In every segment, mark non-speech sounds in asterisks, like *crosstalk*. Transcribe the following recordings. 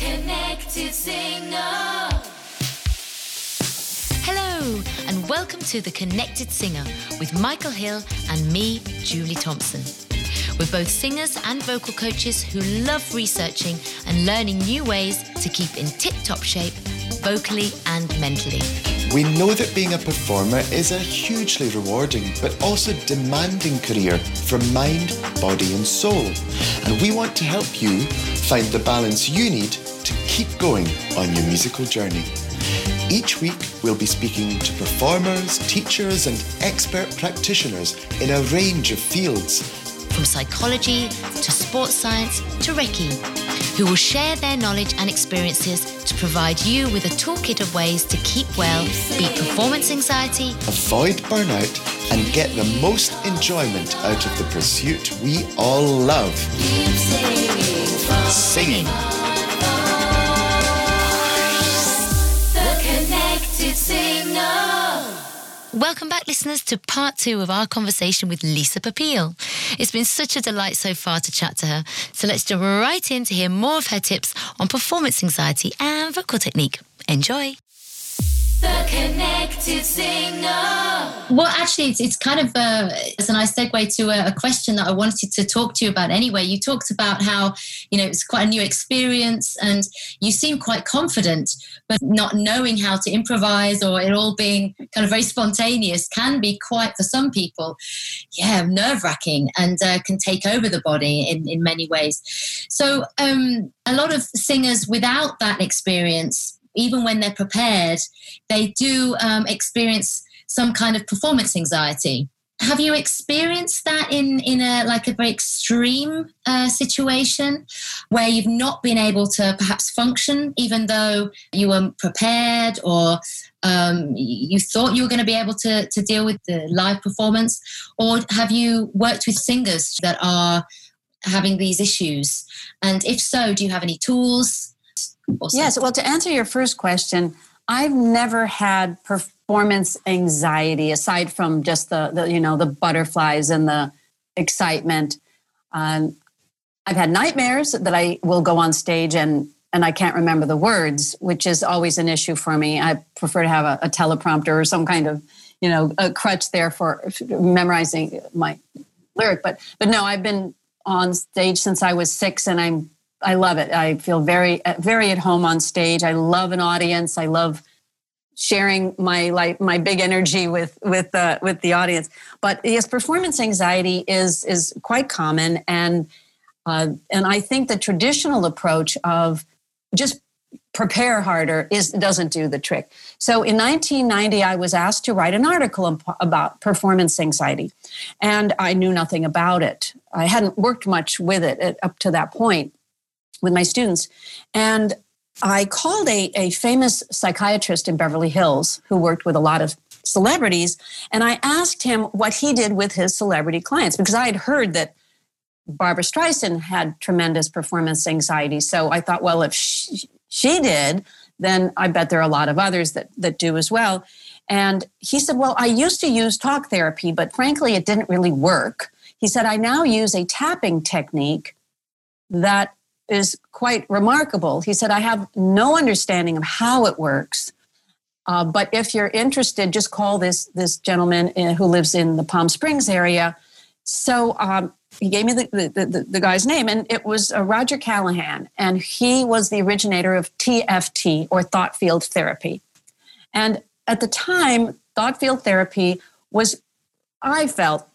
Connected Singer. Hello, and welcome to The Connected Singer with Michael Hill and me, Julie Thompson. We're both singers and vocal coaches who love researching and learning new ways to keep in tip top shape, vocally and mentally. We know that being a performer is a hugely rewarding but also demanding career for mind, body, and soul. And we want to help you find the balance you need to keep going on your musical journey. Each week, we'll be speaking to performers, teachers, and expert practitioners in a range of fields from psychology to sports science to Reiki, who will share their knowledge and experiences to provide you with a toolkit of ways to keep well, beat performance anxiety, avoid burnout, and get the most enjoyment out of the pursuit we all love singing. Welcome back, listeners, to part two of our conversation with Lisa Popeil. It's been such a delight so far to chat to her. So let's jump right in to hear more of her tips on performance anxiety and vocal technique. Enjoy. The Connected Singer. Well, actually, it's, it's kind of a, it's a nice segue to a, a, question that I wanted to talk to you about anyway. You talked about how, you know, it's quite a new experience and you seem quite confident, but not knowing how to improvise or it all being kind of very spontaneous can be quite, for some people, yeah, nerve wracking and uh, can take over the body in, in many ways. So, um, a lot of singers without that experience even when they're prepared, they do um, experience some kind of performance anxiety. Have you experienced that in in a like a very extreme uh, situation where you've not been able to perhaps function, even though you were prepared or um, you thought you were going to be able to to deal with the live performance, or have you worked with singers that are having these issues? And if so, do you have any tools Yes. Well, to answer your first question, I've never had performance anxiety aside from just the, the you know the butterflies and the excitement. Um, I've had nightmares that I will go on stage and and I can't remember the words, which is always an issue for me. I prefer to have a, a teleprompter or some kind of you know a crutch there for memorizing my lyric. But but no, I've been on stage since I was six, and I'm I love it. I feel very uh, very at home on stage. I love an audience. I love sharing my like my big energy with with the with the audience. But yes, performance anxiety is is quite common, and uh, and I think the traditional approach of just prepare harder is doesn't do the trick. So in 1990, I was asked to write an article about performance anxiety, and I knew nothing about it. I hadn't worked much with it uh, up to that point with my students. And I called a, a famous psychiatrist in Beverly Hills who worked with a lot of celebrities, and I asked him what he did with his celebrity clients because I had heard that Barbra Streisand had tremendous performance anxiety. So I thought, well, if she, she did, then I bet there are a lot of others that, that do as well. And he said, Well, I used to use talk therapy, but frankly, it didn't really work. He said, I now use a tapping technique that is quite remarkable. He said, I have no understanding of how it works. Uh, but if you're interested, just call this this gentleman uh, who lives in the Palm Springs area. So um, he gave me the, the, the, the, guy's name, and it was uh, Roger Callahan, and he was the originator of TFT or thought field therapy. And at the time, thought field therapy was, I felt,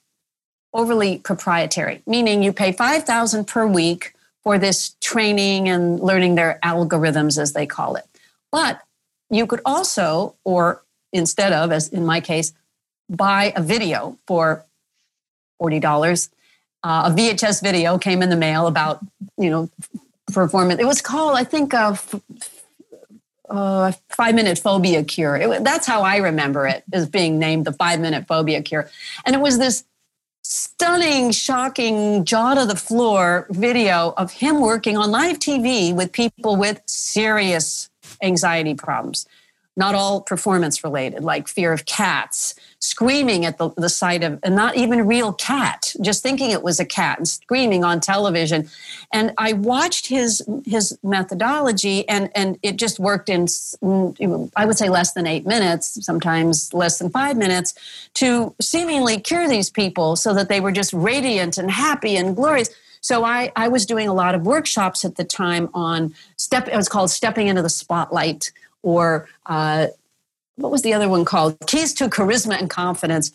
overly proprietary, meaning you pay five thousand per week for this training and learning their algorithms, as they call it. But you could also, or instead of, as in my case, buy a video for $40. Uh, a VHS video came in the mail about, you know, performance. It was called, I think, uh, uh, five minute phobia cure. It, that's how I remember it as being named the five minute phobia cure. And it was this stunning, shocking, jaw to the floor video of him working on live TV with people with serious anxiety problems. not all performance related, like fear of cats, screaming at the, the sight of a not even real cat, just thinking it was a cat and screaming on television. And I watched his his methodology, and and it just worked in I would say less than eight minutes, sometimes less than five minutes, to seemingly cure these people so that they were just radiant and happy and glorious. So I, I was doing a lot of workshops at the time on step. It was called stepping into the spotlight, or uh, what was the other one called? Keys to charisma and confidence.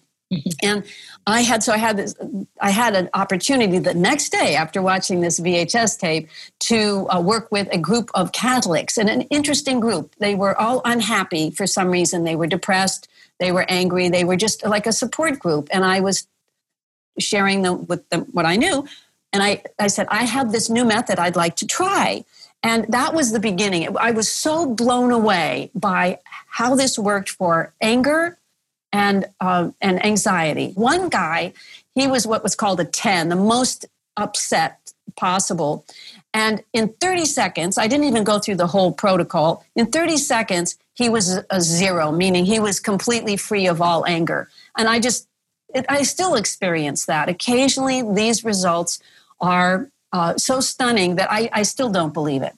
and I had so I had this I had an opportunity the next day after watching this VHS tape to uh, work with a group of Catholics and an interesting group. They were all unhappy for some reason. They were depressed. They were angry. They were just like a support group. And I was sharing them with them what I knew. And I, I said, I have this new method I'd like to try. And that was the beginning. I was so blown away by how this worked for anger and, uh, and anxiety. One guy, he was what was called a 10, the most upset possible. And in 30 seconds, I didn't even go through the whole protocol. In 30 seconds, he was a zero, meaning he was completely free of all anger. And I just, it, I still experience that. Occasionally, these results are uh, so stunning that I, I, still don't believe it.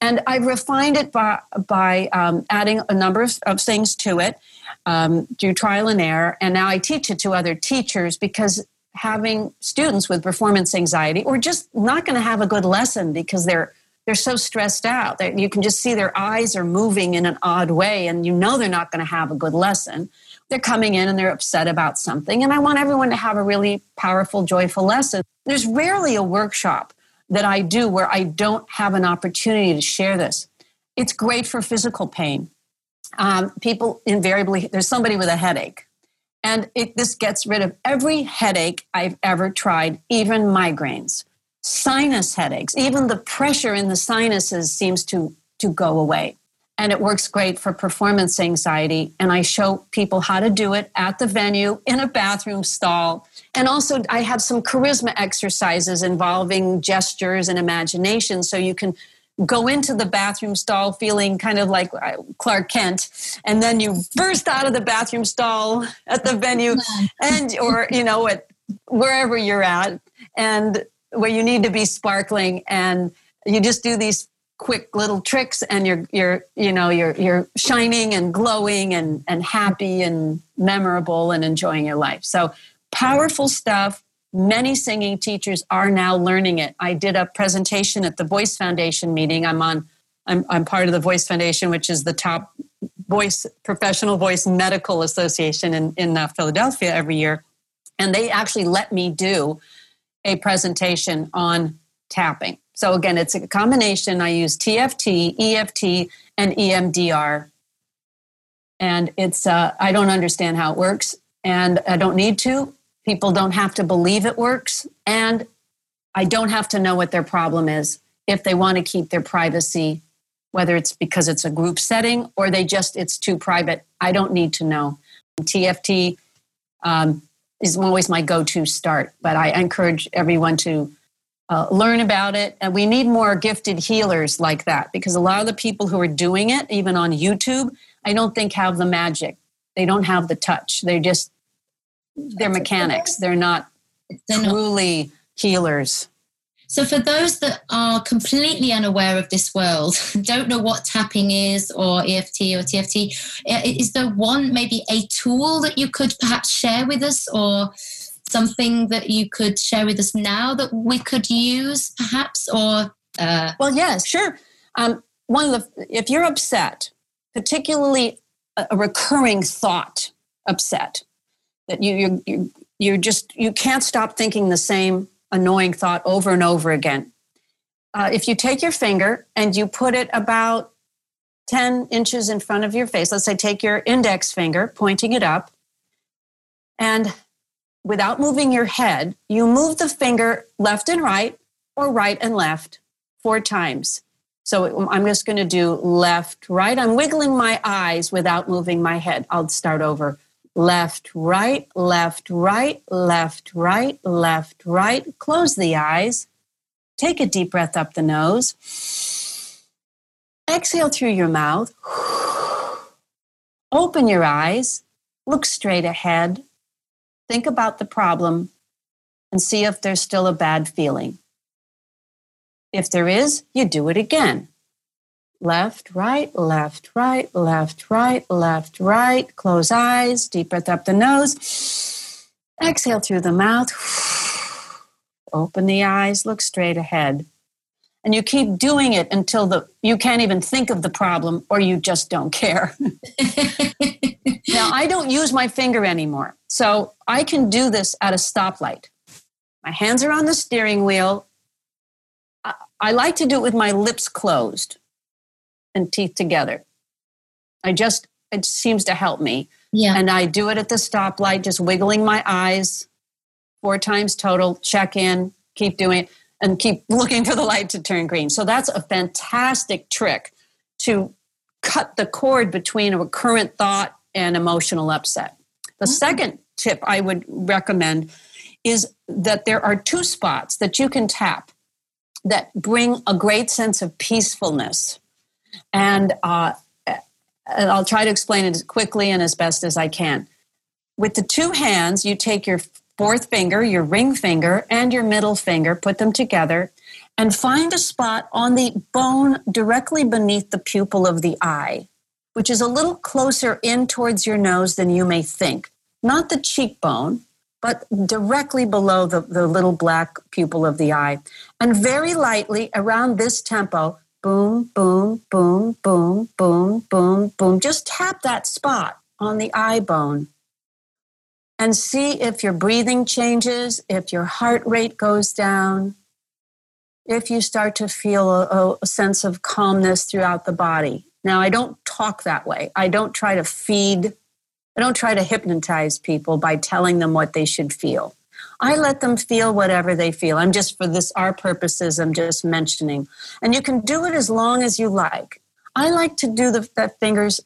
And I've refined it by, by um, adding a number of, of, things to it um, through trial and error. And now I teach it to other teachers because having students with performance anxiety or just not going to have a good lesson because they're they're so stressed out that you can just see their eyes are moving in an odd way and you know they're not going to have a good lesson they're coming in and they're upset about something. And I want everyone to have a really powerful, joyful lesson. There's rarely a workshop that I do where I don't have an opportunity to share this. It's great for physical pain. Um, people invariably, there's somebody with a headache. And it, this gets rid of every headache I've ever tried, even migraines, sinus headaches, even the pressure in the sinuses seems to, to go away and it works great for performance anxiety. And I show people how to do it at the venue in a bathroom stall. And also, I have some charisma exercises involving gestures and imagination so you can go into the bathroom stall feeling kind of like uh, Clark Kent and then you burst out of the bathroom stall at the venue and or you know at wherever you're at and where you need to be sparkling and you just do these quick little tricks and you're you're you know you're you're shining and glowing and and happy and memorable and enjoying your life. So powerful stuff. Many singing teachers are now learning it. I did a presentation at the voice foundation meeting. I'm on i'm, I'm part of the voice foundation which is the top voice professional voice medical association in, in uh, philadelphia every year. And they actually let me do a presentation on tapping so again, it's a combination. I use TFT, EFT, and EMDR. And it's uh, I don't understand how it works, and I don't need to. People don't have to believe it works, and I don't have to know what their problem is if they want to keep their privacy, whether it's because it's a group setting or they just it's too private. I don't need to know. TFT um, is always my go-to start, but I encourage everyone to uh, learn about it. And we need more gifted healers like that because a lot of the people who are doing it, even on YouTube, I don't think have the magic. They don't have the touch. They're just, they're mechanics. They're not truly healers. So, for those that are completely unaware of this world, *laughs* don't know what tapping is or EFT or TFT, is there one, maybe a tool that you could perhaps share with us or something that you could share with us now that we could use perhaps or uh... well yes sure. Um, one of the if you're upset particularly a, a recurring thought upset that you you you you're just you can't stop thinking the same annoying thought over and over again. Uh, if you take your finger and you put it about 10 inches in front of your face let's say take your index finger pointing it up and without moving your head, you move the finger left and right or right and left four times. So I'm just going to do left, right. I'm wiggling my eyes without moving my head. I'll start over. Left, right, left, right, left, right, left, right. Close the eyes. Take a deep breath up the nose. Exhale through your mouth. open your eyes, look straight ahead, think about the problem, and see if there's still a bad feeling. If there is, you do it again. Left, right, left, right, left, right, left, right. Close eyes, deep breath up the nose. Exhale through the mouth. *sighs* Open the eyes, look straight ahead. And you keep doing it until the you can't even think of the problem or you just don't care. *laughs* now, I don't use my finger anymore. So I can do this at a stoplight. My hands are on the steering wheel I like to do it with my lips closed and teeth together. I just, it seems to help me. Yeah. And I do it at the stoplight, just wiggling my eyes four times total, check in, keep doing it, and keep looking for the light to turn green. So that's a fantastic trick to cut the cord between a recurrent thought and emotional upset. The mm-hmm. second tip I would recommend is that there are two spots that you can tap that bring a great sense of peacefulness. And uh, I'll try to explain it as quickly and as best as I can. With the two hands, you take your fourth finger, your ring finger, and your middle finger, put them together, and find a spot on the bone directly beneath the pupil of the eye, which is a little closer in towards your nose than you may think. Not the cheekbone, but directly below the, the little black pupil of the eye. And very lightly around this tempo, boom, boom, boom, boom, boom, boom, boom. Just tap that spot on the eye bone and see if your breathing changes, if your heart rate goes down, if you start to feel a, a, sense of calmness throughout the body. Now, I don't talk that way. I don't try to feed I don't try to hypnotize people by telling them what they should feel. I let them feel whatever they feel. I'm just for this our purposes. I'm just mentioning, and you can do it as long as you like. I like to do the, the fingers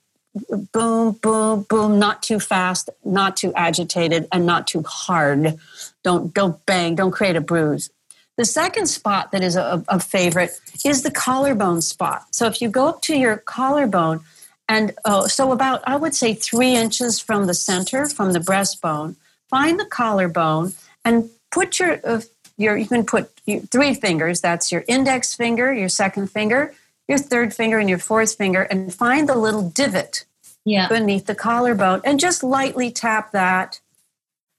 boom, boom, boom, not too fast, not too agitated, and not too hard. Don't don't bang. Don't create a bruise. The second spot that is a, a favorite is the collarbone spot. So if you go up to your collarbone and oh, so about, I would say, three inches from the center, from the breastbone, find the collarbone and put your, uh, your you can put three fingers. That's your index finger, your second finger, your third finger, and your fourth finger, and find the little divot yeah. beneath the collarbone and just lightly tap that.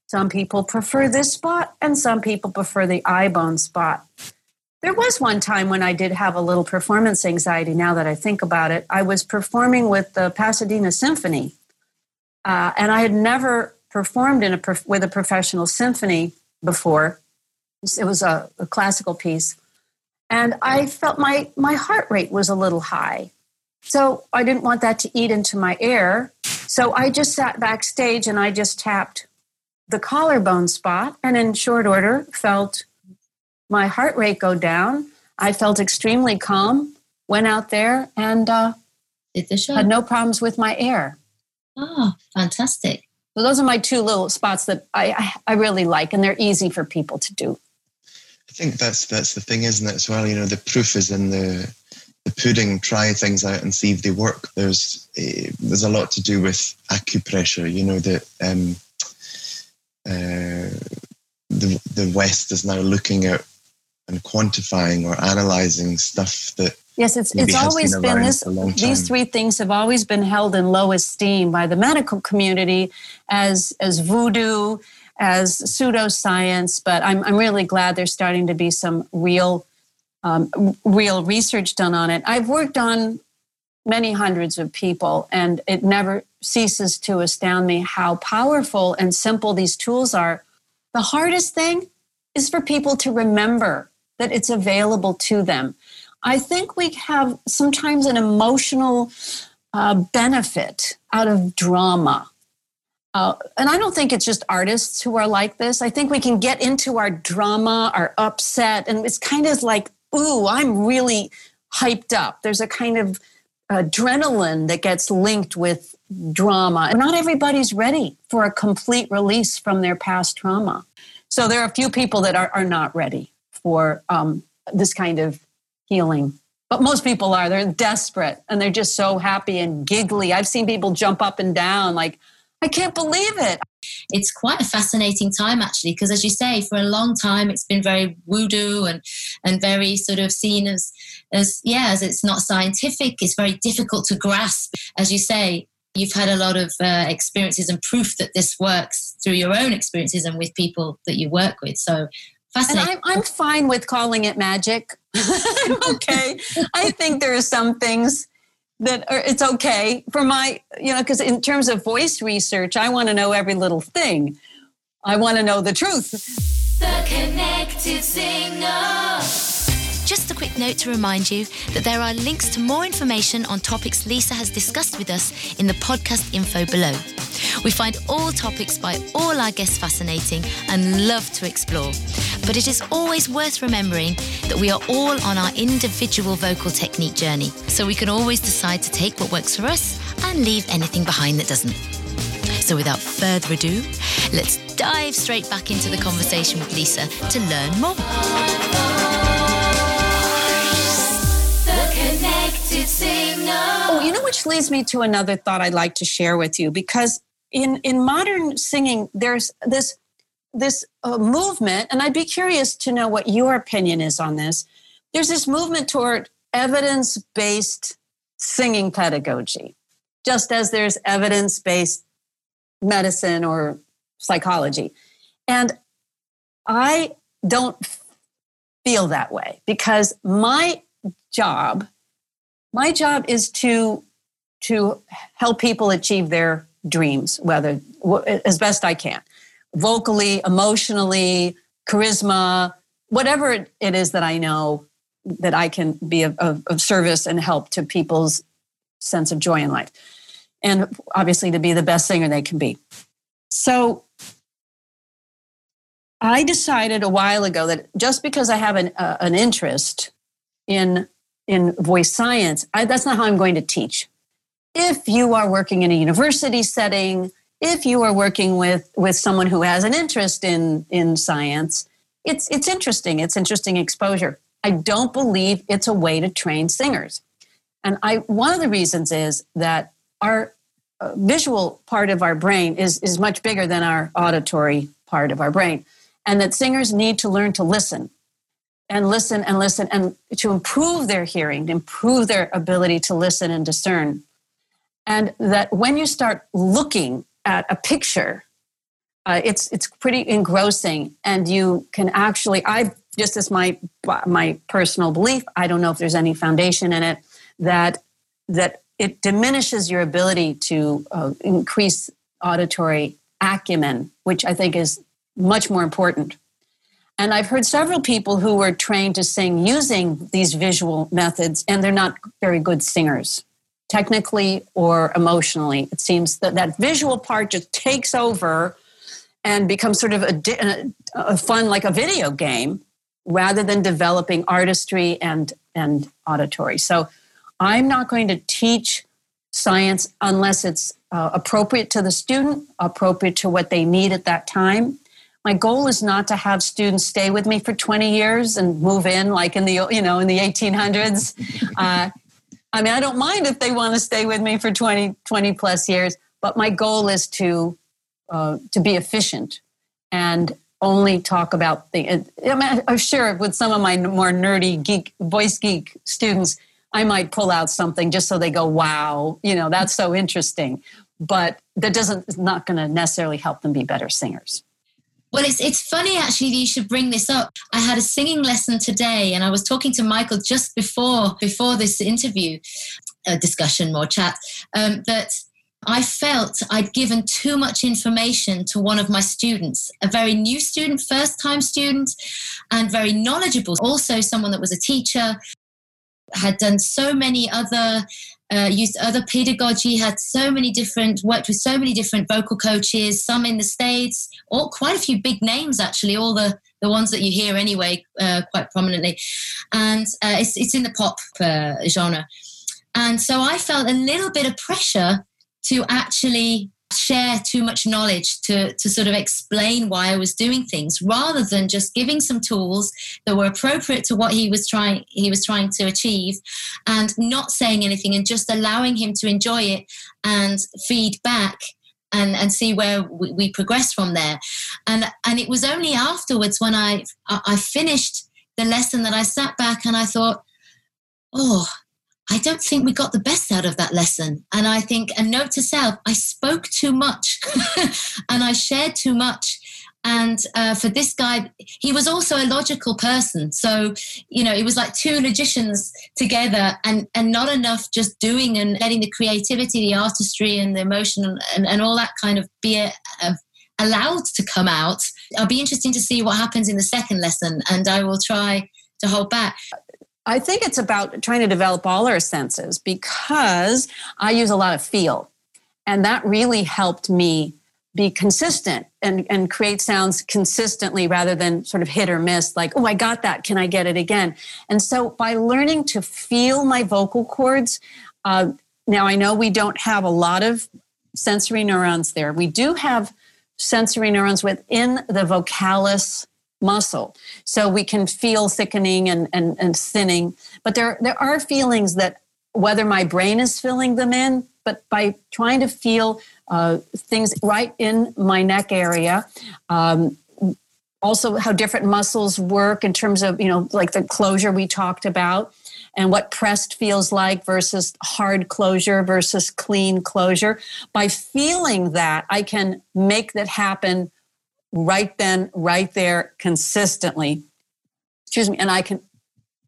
Some people prefer this spot, and some people prefer the eye bone spot. There was one time when I did have a little performance anxiety. Now that I think about it, I was performing with the Pasadena Symphony, uh, and I had never performed in a with a professional symphony before. It was a, a classical piece, and I felt my my heart rate was a little high. So I didn't want that to eat into my air. So I just sat backstage and I just tapped the collarbone spot and in short order felt my heart rate go down. I felt extremely calm, went out there and uh, did the show. Had no problems with my air. Oh, fantastic. So those are my two little spots that I, I really like and they're easy for people to do. I think that's that's the thing, isn't it? As well, you know, the proof is in the the pudding. Try things out and see if they work. There's uh, there's a lot to do with acupressure. You know that um, uh, the the West is now looking at and quantifying or analyzing stuff that yes it's it's always been, been this these three things have always been held in low esteem by the medical community as as voodoo as pseudoscience but i'm, I'm really glad there's starting to be some real um, real research done on it i've worked on many hundreds of people and it never ceases to astound me how powerful and simple these tools are the hardest thing is for people to remember that it's available to them. I think we have sometimes an emotional uh, benefit out of drama. Uh, and I don't think it's just artists who are like this. I think we can get into our drama, our upset, and it's kind of like, ooh, I'm really hyped up. There's a kind of adrenaline that gets linked with drama. And not everybody's ready for a complete release from their past trauma. So there are a few people that are, are not ready for um, this kind of healing. but most people are. They're desperate and they're just so happy and giggly. I've seen people jump up and down like, I can't believe it. It's quite a fascinating time actually, because as you say, for a long time it's been very voodoo and and very sort of seen as as yeah, as it's not scientific. It's very difficult to grasp. As you say, you've had a lot of uh, experiences and proof that this works through your own experiences and with people that you work with. So fascinating. And I'm, I'm fine with calling it magic. *laughs* Okay. I think there are some things that it's okay for my, you know, because in terms of voice research, I want to know every little thing. I want to know the truth. The Connected Singer. Quick note to remind you that there are links to more information on topics Lisa has discussed with us in the podcast info below. We find all topics by all our guests fascinating and love to explore. But it is always worth remembering that we are all on our individual vocal technique journey, so we can always decide to take what works for us and leave anything behind that doesn't. So without further ado, let's dive straight back into the conversation with Lisa to learn more. Oh, you know, which leads me to another thought I'd like to share with you because in in modern singing, there's this this uh, movement, and I'd be curious to know what your opinion is on this. There's this movement toward evidence based singing pedagogy, just as there's evidence based medicine or psychology. And I don't feel that way because my job my job is to to help people achieve their dreams whether as best i can. Vocally emotionally charisma whatever it is that i know that i can be of, of, of service and help to people's sense of joy in life. And obviously to be the best singer they can be. So i decided a while ago that just because i have an, uh, an interest in in voice science, I, that's not how I'm going to teach. If you are working in a university setting, if you are working with with someone who has an interest in in science, it's it's interesting. It's interesting exposure. I don't believe it's a way to train singers. And I one of the reasons is that our uh, visual part of our brain is is much bigger than our auditory part of our brain and that singers need to learn to listen and listen and listen and to improve their hearing, improve their ability to listen and discern. And that when you start looking at a picture, uh, it's it's pretty engrossing, and you can actually. I just as my my personal belief. I don't know if there's any foundation in it that that it diminishes your ability to uh, increase auditory acumen, which I think is much more important and I've heard several people who were trained to sing using these visual methods, and they're not very good singers, technically or emotionally. It seems that that visual part just takes over and becomes sort of a, a fun, like a video game, rather than developing artistry and, and auditory. So I'm not going to teach science unless it's uh, appropriate to the student, appropriate to what they need at that time my goal is not to have students stay with me for 20 years and move in like in the you know in the 1800s uh, i mean i don't mind if they want to stay with me for 20 20 plus years but my goal is to uh, to be efficient and only talk about the I mean, I'm sure with some of my more nerdy geek voice geek students i might pull out something just so they go wow you know that's so interesting. But that doesn't not going to necessarily help them be better singers well, it's it's funny actually that you should bring this up. I had a singing lesson today, and I was talking to Michael just before before this interview, a discussion, more chat. Um, that I felt I'd given too much information to one of my students, a very new student, first time student, and very knowledgeable. Also, someone that was a teacher, had done so many other uh, used other pedagogy, had so many different, worked with so many different vocal coaches, some in the States, or quite a few big names actually, all the, the ones that you hear anyway, uh, quite prominently. And uh, it's, it's in the pop uh, genre. And so I felt a little bit of pressure to actually share too much knowledge to, to sort of explain why I was doing things rather than just giving some tools that were appropriate to what he was trying he was trying to achieve and not saying anything and just allowing him to enjoy it and feed back and, and see where we, we progress from there. And and it was only afterwards when I I finished the lesson that I sat back and I thought, oh, I don't think we got the best out of that lesson. And I think, a note to self, I spoke too much *laughs* and I shared too much. And uh, for this guy, he was also a logical person. So, you know, it was like two logicians together and, and not enough just doing and letting the creativity, the artistry, and the emotion and, and all that kind of be a, a, allowed to come out. I'll be interesting to see what happens in the second lesson, and I will try to hold back. I think it's about trying to develop all our senses because I use a lot of feel. And that really helped me be consistent and, and create sounds consistently rather than sort of hit or miss, like, oh, I got that. Can I get it again? And so by learning to feel my vocal cords, uh, now I know we don't have a lot of sensory neurons there. We do have sensory neurons within the vocalis muscle. So we can feel thickening and, and, and thinning. But there, there are feelings that, whether my brain is filling them in, but by trying to feel uh, things right in my neck area, um, also how different muscles work in terms of, you know, like the closure we talked about and what pressed feels like versus hard closure versus clean closure. By feeling that, I can make that happen right then, right there, consistently. Excuse me, and I can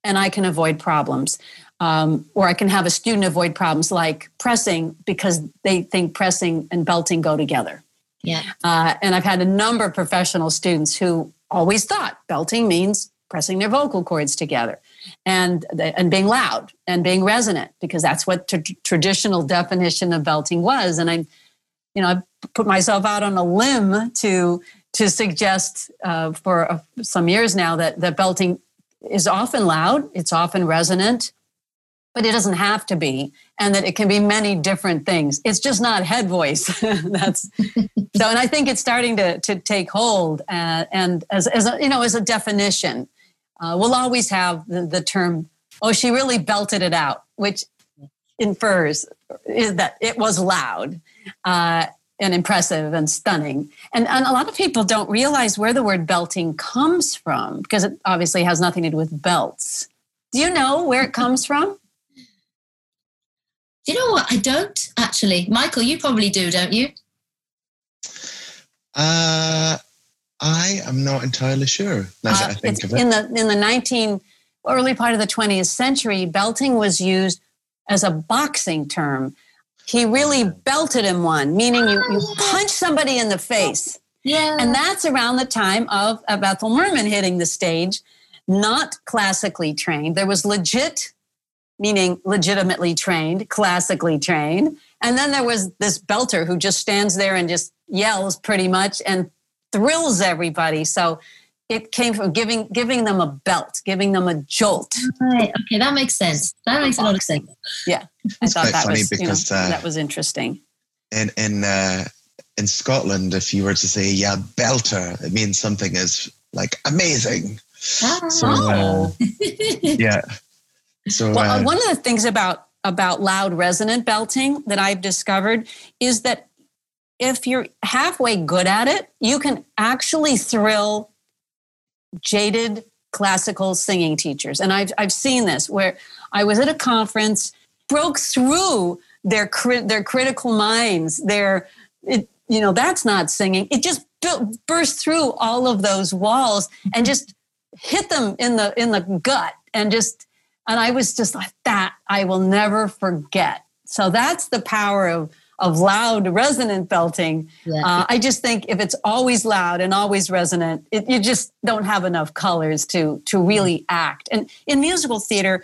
and I can avoid problems. Um, or I can have a student avoid problems like pressing because they think pressing and belting go together. Yeah. Uh, and I've had a number of professional students who always thought belting means pressing their vocal cords together and and being loud and being resonant because that's what t- traditional definition of belting was and i you know i put myself out on a limb to to suggest uh, for uh, some years now that, that belting is often loud, it's often resonant, but it doesn't have to be, and that it can be many different things. It's just not head voice. *laughs* That's *laughs* so, and I think it's starting to to take hold. Uh, and as as a, you know, as a definition, uh, we'll always have the, the term. Oh, she really belted it out, which infers is that it was loud. Uh, and impressive and stunning. And, and a lot of people don't realize where the word belting comes from because it obviously has nothing to do with belts. Do you know where it comes from? You know what? I don't actually. Michael, you probably do, don't you? Uh, I am not entirely sure. Now uh, I think of it. In the in the 19 early part of the 20th century, belting was used as a boxing term he really belted him one, meaning you, you punch somebody in the face. Yeah. And that's around the time of, of Ethel Merman hitting the stage, not classically trained. There was legit, meaning legitimately trained, classically trained. And then there was this belter who just stands there and just yells pretty much and thrills everybody. So it came from giving giving them a belt, giving them a jolt. Right. Okay, that makes sense. That makes a lot of sense. Yeah, I thought that was because, you know, uh, that was interesting. In in uh, in Scotland, if you were to say "yeah, belter," it means something is like amazing. Oh. So uh, *laughs* yeah. So well, uh, one of the things about about loud resonant belting that I've discovered is that if you're halfway good at it, you can actually thrill jaded classical singing teachers. And I've, I've seen this where I was at a conference, broke through their, their critical minds, their, it, you know, that's not singing. It just burst through all of those walls and just hit them in the, in the gut and just, and I was just like, that I will never forget. So that's the power of of loud resonant belting. Yeah. Uh, I just think if it's always loud and always resonant, it, you just don't have enough colors to to really act. And in musical theater,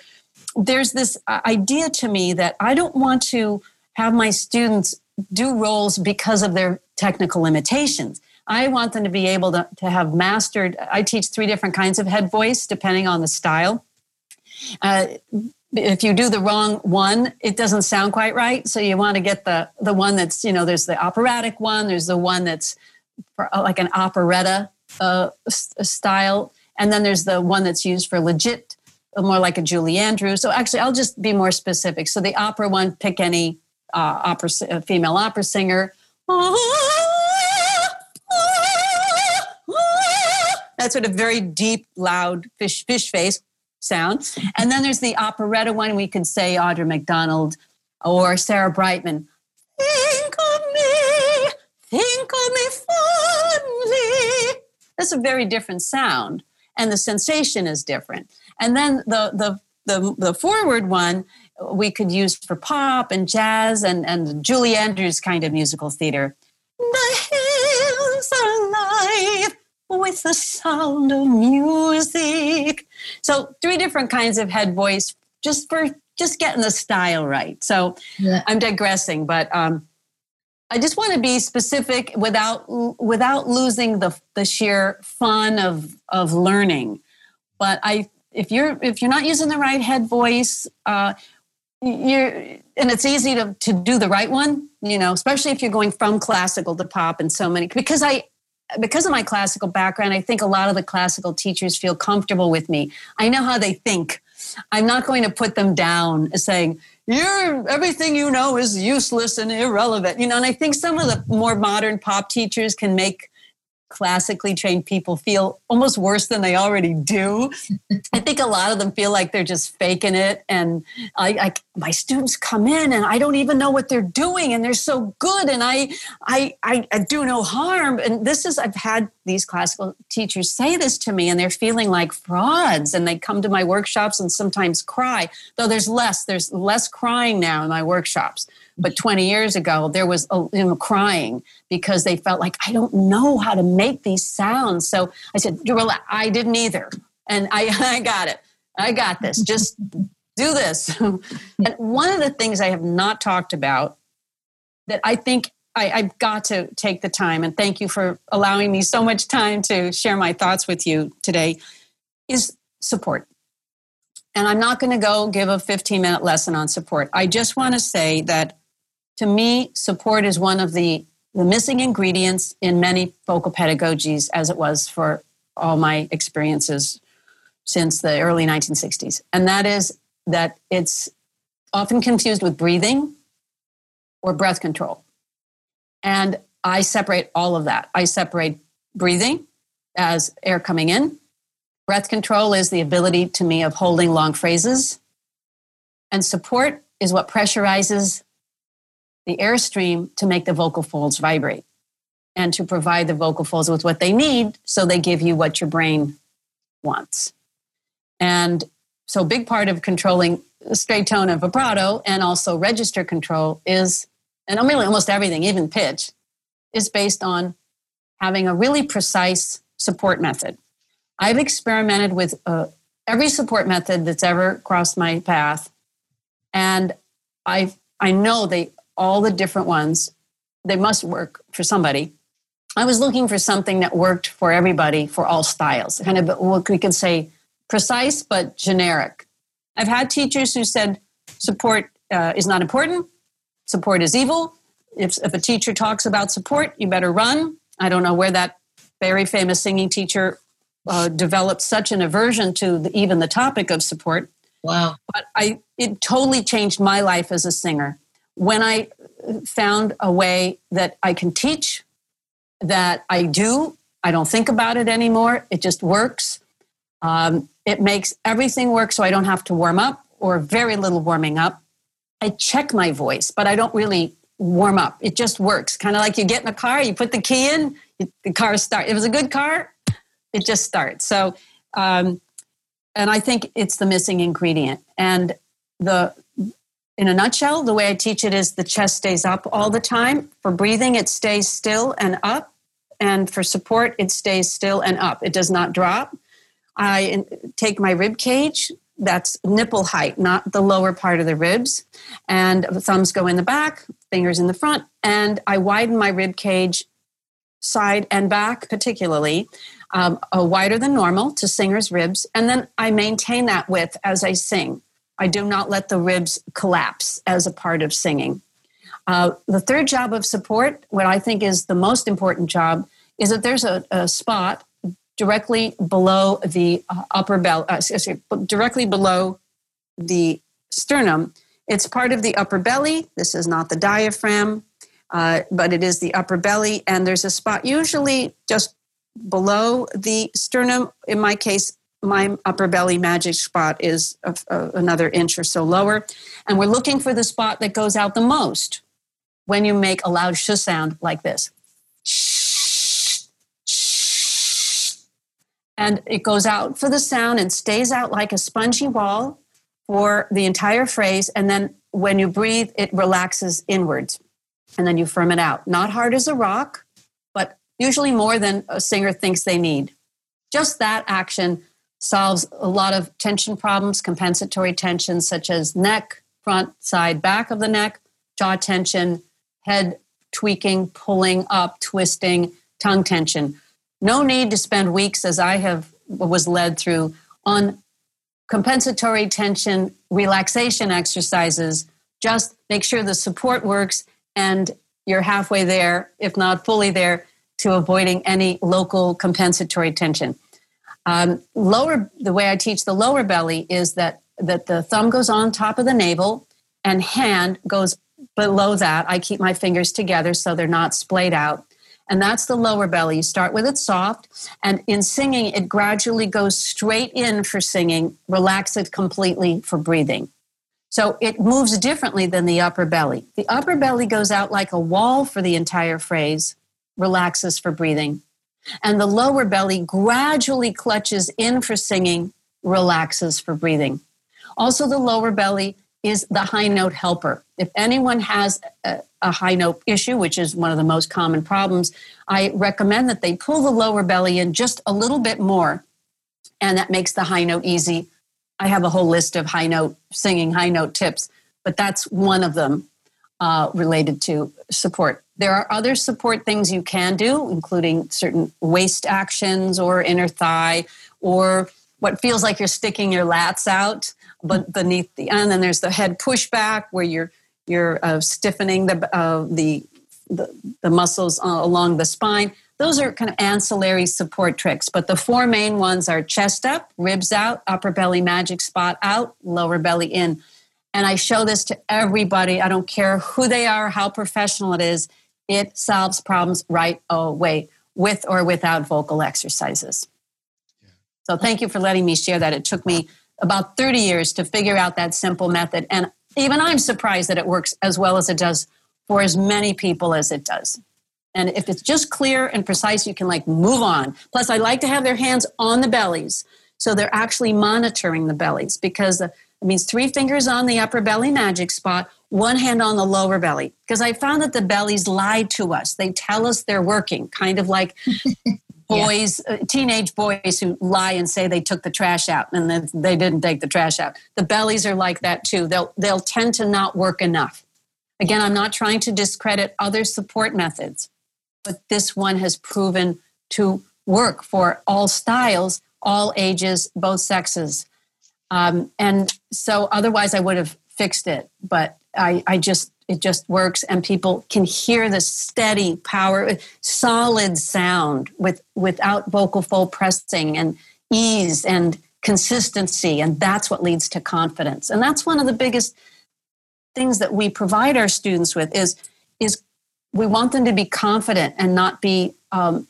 there's this uh, idea to me that I don't want to have my students do roles because of their technical limitations. I want them to be able to, to have mastered. I teach three different kinds of head voice depending on the style. Uh, if you do the wrong one, it doesn't sound quite right. So you want to get the the one that's you know there's the operatic one, there's the one that's uh, like an operetta uh, style, and then there's the one that's used for legit, uh, more like a Julie Andrews. So actually, I'll just be more specific. So the opera one, pick any uh, opera female opera singer. That's sort of very deep, loud fish fish face sound. And then there's the operetta one. We could say Audra McDonald or Sarah Brightman. Think of me, think of me fondly. That's a very different sound, and the sensation is different. And then the the the, the forward one we could use for pop and jazz and, and Julie Andrews kind of musical theater. The hills are alive with the sound of music. So three different kinds of head voice just for just getting the style right. So yeah. I'm digressing, but um, I just want to be specific without without losing the the sheer fun of of learning. But I if you're if you're not using the right head voice, uh, you're and it's easy to to do the right one. You know, especially if you're going from classical to pop and so many because I because of my classical background, I think a lot of the classical teachers feel comfortable with me. I know how they think. I'm not going to put them down saying, you're everything you know is useless and irrelevant. You know, and I think some of the more modern pop teachers can make classically trained people feel almost worse than they already do. *laughs* I think a lot of them feel like they're just faking it. And I, I, my students come in and I don't even know what they're doing and they're so good and I, I, I, I do no harm. And this is, I've had these classical teachers say this to me and they're feeling like frauds and they come to my workshops and sometimes cry, though there's less, there's less crying now in my workshops but 20 years ago, there was a, you know, crying because they felt like, I don't know how to make these sounds. So I said, well, I didn't either. And I, *laughs* I got it. I got this. Just do this. *laughs* and one of the things I have not talked about that I think I, I've got to take the time, and thank you for allowing me so much time to share my thoughts with you today, is support. And I'm not going to go give a 15 minute lesson on support. I just want to say that to me, support is one of the, the missing ingredients in many vocal pedagogies, as it was for all my experiences since the early 1960s. And that is that it's often confused with breathing or breath control. And I separate all of that. I separate breathing as air coming in. Breath control is the ability to me of holding long phrases. And support is what pressurizes the airstream to make the vocal folds vibrate and to provide the vocal folds with what they need so they give you what your brain wants. And so, big part of controlling straight tone and vibrato and also register control is, and I really almost everything, even pitch, is based on having a really precise support method. I've experimented with uh, every support method that's ever crossed my path, and I I know they all the different ones. They must work for somebody. I was looking for something that worked for everybody for all styles, kind of what we can say precise but generic. I've had teachers who said support uh, is not important, support is evil. If, if a teacher talks about support, you better run. I don't know where that very famous singing teacher uh, developed such an aversion to the, even the topic of support. Wow. But I, it totally changed my life as a singer when I found a way that I can teach, that I do, I don't think about it anymore. It just works. Um, it makes everything work so I don't have to warm up or very little warming up. I check my voice, but I don't really warm up. It just works. Kind of like you get in a car, you put the key in, the car starts. It was a good car, it just starts. So, um, and I think it's the missing ingredient. And the in a nutshell, the way I teach it is the chest stays up all the time. For breathing, it stays still and up. And for support, it stays still and up. It does not drop. I take my rib cage, that's nipple height, not the lower part of the ribs. And thumbs go in the back, fingers in the front. And I widen my rib cage side and back, particularly, um, wider than normal to singer's ribs. And then I maintain that width as I sing. I do not let the ribs collapse as a part of singing. Uh, the third job of support, what I think is the most important job, is that there's a, a spot directly below the uh, upper belly, uh, directly below the sternum. It's part of the upper belly. This is not the diaphragm, uh, but it is the upper belly. And there's a spot usually just below the sternum. In my case, my upper belly magic spot is a, a, another inch or so lower. And we're looking for the spot that goes out the most when you make a loud sh sound like this. And it goes out for the sound and stays out like a spongy wall for the entire phrase. And then when you breathe, it relaxes inwards. And then you firm it out. Not hard as a rock, but usually more than a singer thinks they need. Just that action solves a lot of tension problems, compensatory tension, such as neck, front, side, back of the neck, jaw tension, head tweaking, pulling up, twisting, tongue tension. No need to spend weeks, as I have was led through, on compensatory tension relaxation exercises. Just make sure the support works and you're halfway there, if not fully there, to avoiding any local compensatory tension. Um, lower, the way I teach the lower belly is that that the thumb goes on top of the navel and hand goes below that. I keep my fingers together so they're not splayed out. And that's the lower belly. You start with it soft, and in singing, it gradually goes straight in for singing, relax it completely for breathing. So it moves differently than the upper belly. The upper belly goes out like a wall for the entire phrase, relaxes for breathing and the lower belly gradually clutches in for singing, relaxes for breathing. Also, the lower belly is the high note helper. If anyone has a, a, high note issue, which is one of the most common problems, I recommend that they pull the lower belly in just a little bit more, and that makes the high note easy. I have a whole list of high note singing high note tips, but that's one of them uh, related to support. There are other support things you can do, including certain waist actions or inner thigh, or what feels like you're sticking your lats out, but beneath the and then there's the head pushback where you're you're uh, stiffening the, uh, the, the the muscles uh, along the spine. Those are kind of ancillary support tricks, but the four main ones are chest up, ribs out, upper belly magic spot out, lower belly in. And I show this to everybody. I don't care who they are, how professional it is. It solves problems right away with or without vocal exercises. Yeah. So thank you for letting me share that. It took me about 30 years to figure out that simple method. And even I'm surprised that it works as well as it does for as many people as it does. And if it's just clear and precise, you can like move on. Plus, I like to have their hands on the bellies. So they're actually monitoring the bellies because the it means three fingers on the upper belly magic spot, one hand on the lower belly. Because I found that the bellies lie to us. They tell us they're working, kind of like *laughs* boys, yeah. uh, teenage boys who lie and say they took the trash out and then they didn't take the trash out. The bellies are like that too. They'll they'll tend to not work enough. Again, I'm not trying to discredit other support methods, but this one has proven to work for all styles, all ages, both sexes. Um, and so otherwise I would have fixed it, but I, I just, it just works and people can hear the steady power, solid sound with, without vocal fold pressing and ease and consistency. And that's what leads to confidence. And that's one of the biggest things that we provide our students with is, is we want them to be confident and not be um,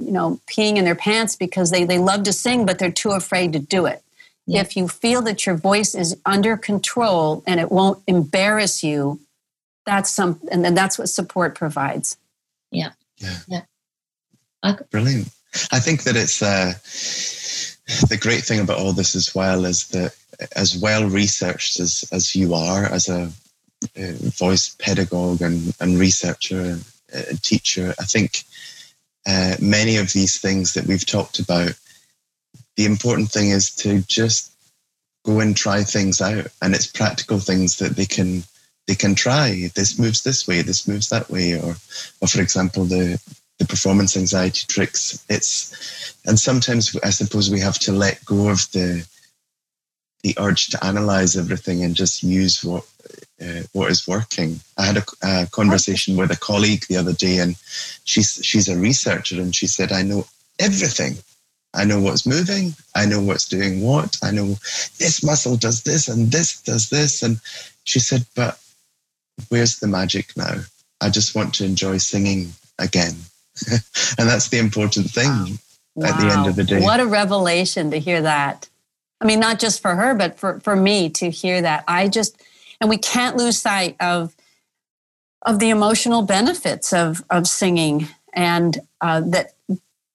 you know peeing in their pants because they, they love to sing but they're too afraid to do it yeah. If you feel that your voice is under control and it won't embarrass you, that's some, and then that's what support provides. Yeah. Yeah. yeah. Okay. Brilliant. I think that it's uh, the great thing about all this as well is that as well researched as, as you are as a, a voice pedagogue and, and researcher and, and teacher, I think uh, many of these things that we've talked about the important thing is to just go and try things out and it's practical things that they can they can try this moves this way this moves that way or or for example the the performance anxiety tricks it's and sometimes i suppose we have to let go of the the urge to analyze everything and just use what uh, what is working. I had a, a, conversation with a colleague the other day, and she's she's a researcher, and she said, "I know everything. I know what's moving. I know what's doing what. I know this muscle does this, and this does this." And she said, "But where's the magic now? I just want to enjoy singing again." *laughs* and that's the important thing wow. at the end of the day. What a revelation to hear that. I mean, not just for her, but for, for me to hear that. I just, and we can't lose sight of, of the emotional benefits of, of singing and uh, that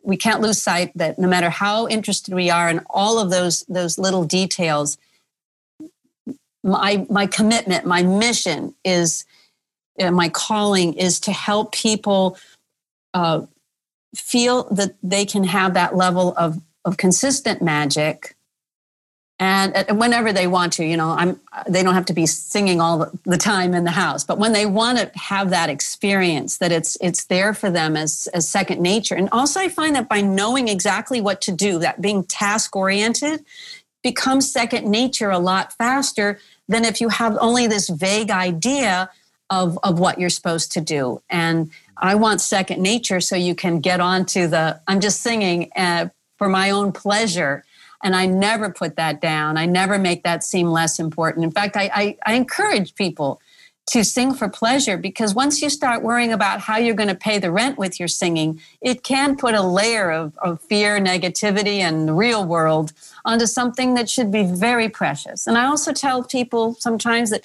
we can't lose sight that no matter how interested we are in all of those, those little details, my, my commitment, my mission is, uh, my calling is to help people uh, feel that they can have that level of, of consistent magic and whenever they want to you know i'm they don't have to be singing all the time in the house but when they want to have that experience that it's it's there for them as as second nature and also i find that by knowing exactly what to do that being task oriented becomes second nature a lot faster than if you have only this vague idea of of what you're supposed to do and I want second nature so you can get on to the, I'm just singing uh, for my own pleasure. And I never put that down. I never make that seem less important. In fact, I, I, I encourage people to sing for pleasure because once you start worrying about how you're going to pay the rent with your singing, it can put a layer of, of fear, negativity, and the real world onto something that should be very precious. And I also tell people sometimes that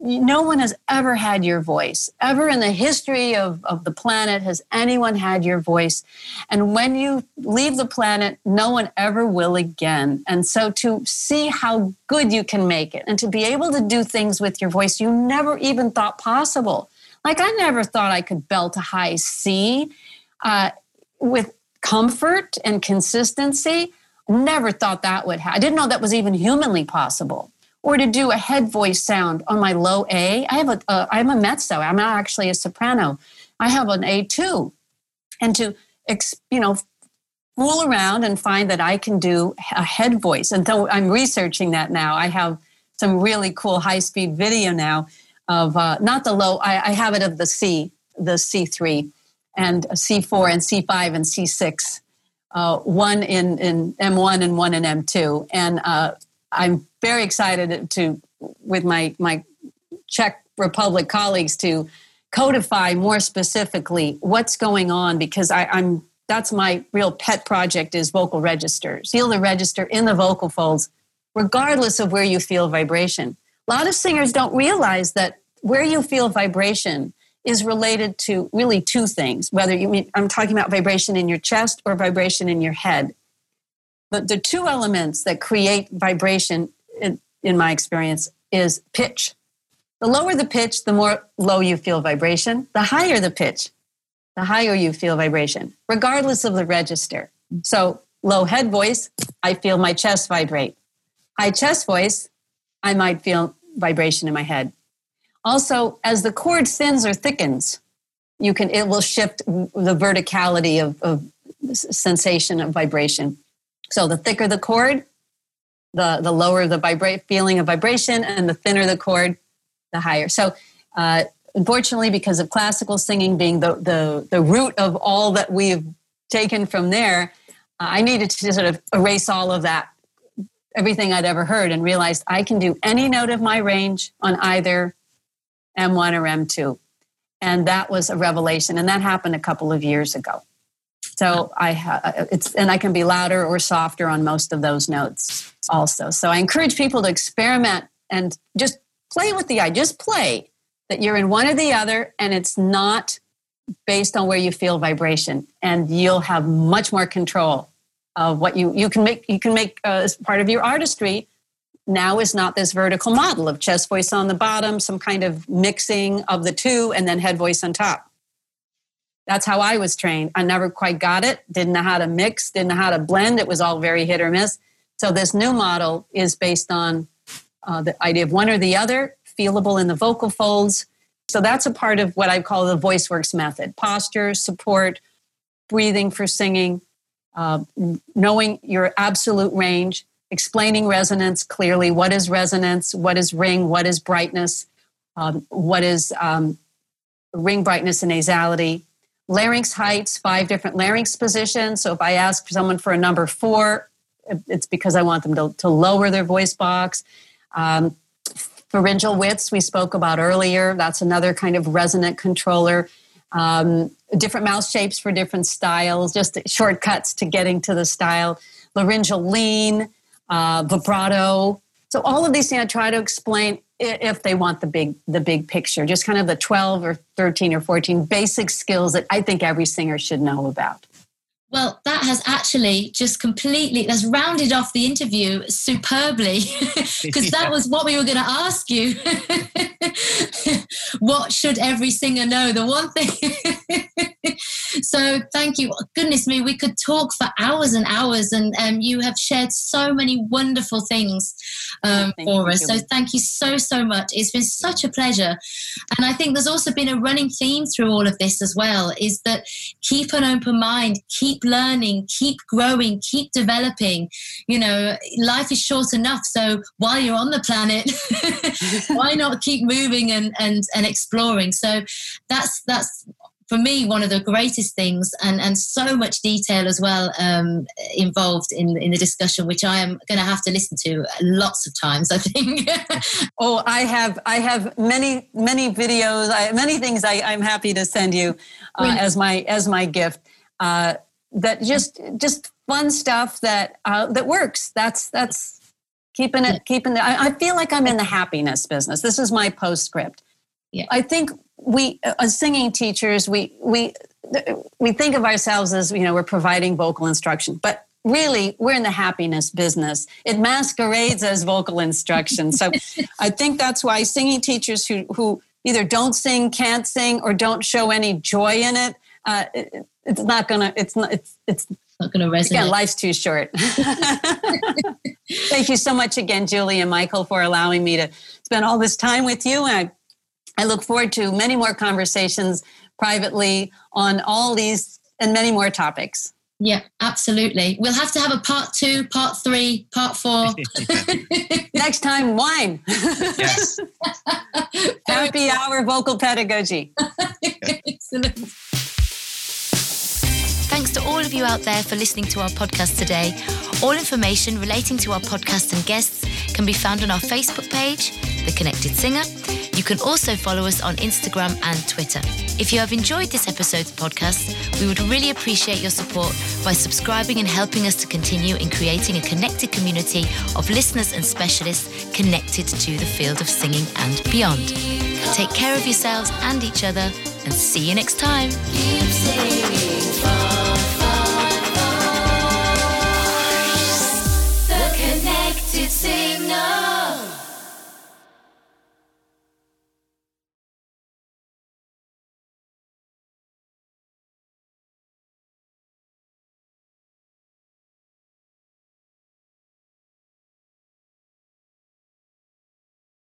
no one has ever had your voice. Ever in the history of, of the planet has anyone had your voice. And when you leave the planet, no one ever will again. And so to see how good you can make it and to be able to do things with your voice you never even thought possible. Like I never thought I could belt a high C uh, with comfort and consistency. Never thought that would happen. I didn't know that was even humanly possible or to do a head voice sound on my low A. I have a, uh, I'm a mezzo. I'm not actually a soprano. I have an A2. And to, you know, fool around and find that I can do a head voice. And though I'm researching that now, I have some really cool high speed video now of uh, not the low, I, I, have it of the C, the C3 and C4 and C5 and C6. Uh, one in, in M1 and one in M2. And uh, I'm very excited to with my my Czech Republic colleagues to codify more specifically what's going on because I, I'm that's my real pet project is vocal registers. Feel the register in the vocal folds, regardless of where you feel vibration. A lot of singers don't realize that where you feel vibration is related to really two things. Whether you mean I'm talking about vibration in your chest or vibration in your head. But the two elements that create vibration, in, in my experience, is pitch. The lower the pitch, the more low you feel vibration. The higher the pitch, the higher you feel vibration, regardless of the register. So, low head voice, I feel my chest vibrate. High chest voice, I might feel vibration in my head. Also, as the cord thins or thickens, you can it will shift the verticality of, of sensation of vibration. So the thicker the cord, the, the lower the vibrate feeling of vibration, and the thinner the cord, the higher. So uh, unfortunately, because of classical singing being the, the, the root of all that we've taken from there, uh, I needed to sort of erase all of that, everything I'd ever heard, and realized I can do any note of my range on either M1 or M2. And that was a revelation. And that happened a couple of years ago. So I ha- it's and I can be louder or softer on most of those notes also. So I encourage people to experiment and just play with the eye. Just play that you're in one or the other, and it's not based on where you feel vibration, and you'll have much more control of what you you can make. You can make uh, as part of your artistry. Now is not this vertical model of chest voice on the bottom, some kind of mixing of the two, and then head voice on top that's how I was trained. I never quite got it, didn't know how to mix, didn't know how to blend. It was all very hit or miss. So, this new model is based on uh, the idea of one or the other, feelable in the vocal folds. So, that's a part of what I call the VoiceWorks method posture, support, breathing for singing, uh, knowing your absolute range. explaining resonance clearly. What is resonance? What is ring? What is brightness? Um, what is um, ring brightness and nasality? Larynx heights, five different larynx positions. So if I ask someone for a number four, it's because I want them to, to lower their voice box. Um, pharyngeal widths we spoke about earlier. That's another kind of resonant controller. Um, different mouth shapes for different styles, just shortcuts to getting to the style. Laryngeal lean, uh, vibrato. So all of these things I try to explain if they want the big the big picture, just kind of the 12 or 13 or 14 basic skills that I think every singer should know about. Well, that has actually just completely that's rounded off the interview superbly *laughs* because that *laughs* was what we were going to ask you. *laughs* what should every singer know? The one thing. So thank you. Goodness me, we could talk for hours and hours, and um, you have shared so many wonderful things um, for us. So thank you so so much. It's been such a pleasure, and I think there's also been a running theme through all of this as well. Is that keep an open mind, keep learning, keep growing, keep developing. You know, life is short enough. So while you're on the planet, *laughs* why not keep moving and, and, and exploring? So that's, that's for me one of the greatest things and and so much detail as well um, involved in in the discussion which i am going to have to listen to lots of times i think *laughs* oh i have i have many many videos I, many things I, i'm happy to send you uh, as my as my gift uh, that just just fun stuff that uh, that works. That's that's keeping it keeping. The, I, I, feel like I'm in the happiness business. This is my postscript. Yeah. I think we as singing teachers we we we think of ourselves as you know we're providing vocal instruction, but really we're in the happiness business. It masquerades as vocal instruction. So *laughs* I think that's why singing teachers who who either don't sing, can't sing, or don't show any joy in it uh, it, it's not gonna it's not it's it's not gonna resonate. Again, life's too short. *laughs* Thank you so much again, Julie and Michael, for allowing me to spend all this time with you. And I, I look forward to many more conversations privately on all these and many more topics. Yeah, absolutely. We'll have to have a part two, part three, part four. *laughs* *laughs* Next time, wine. Yes. *laughs* Happy hour vocal pedagogy. Excellent. Thanks to all of you out there for listening to our podcast today. All information relating to our podcast and guests can be found on our Facebook page, The Connected Singer. You can also follow us on Instagram and Twitter. If you have enjoyed this episode's podcast, we would really appreciate your support by subscribing and helping us to continue in creating a connected community of listeners and specialists connected to the field of singing and beyond. Take care of yourselves and each other, and see you next time.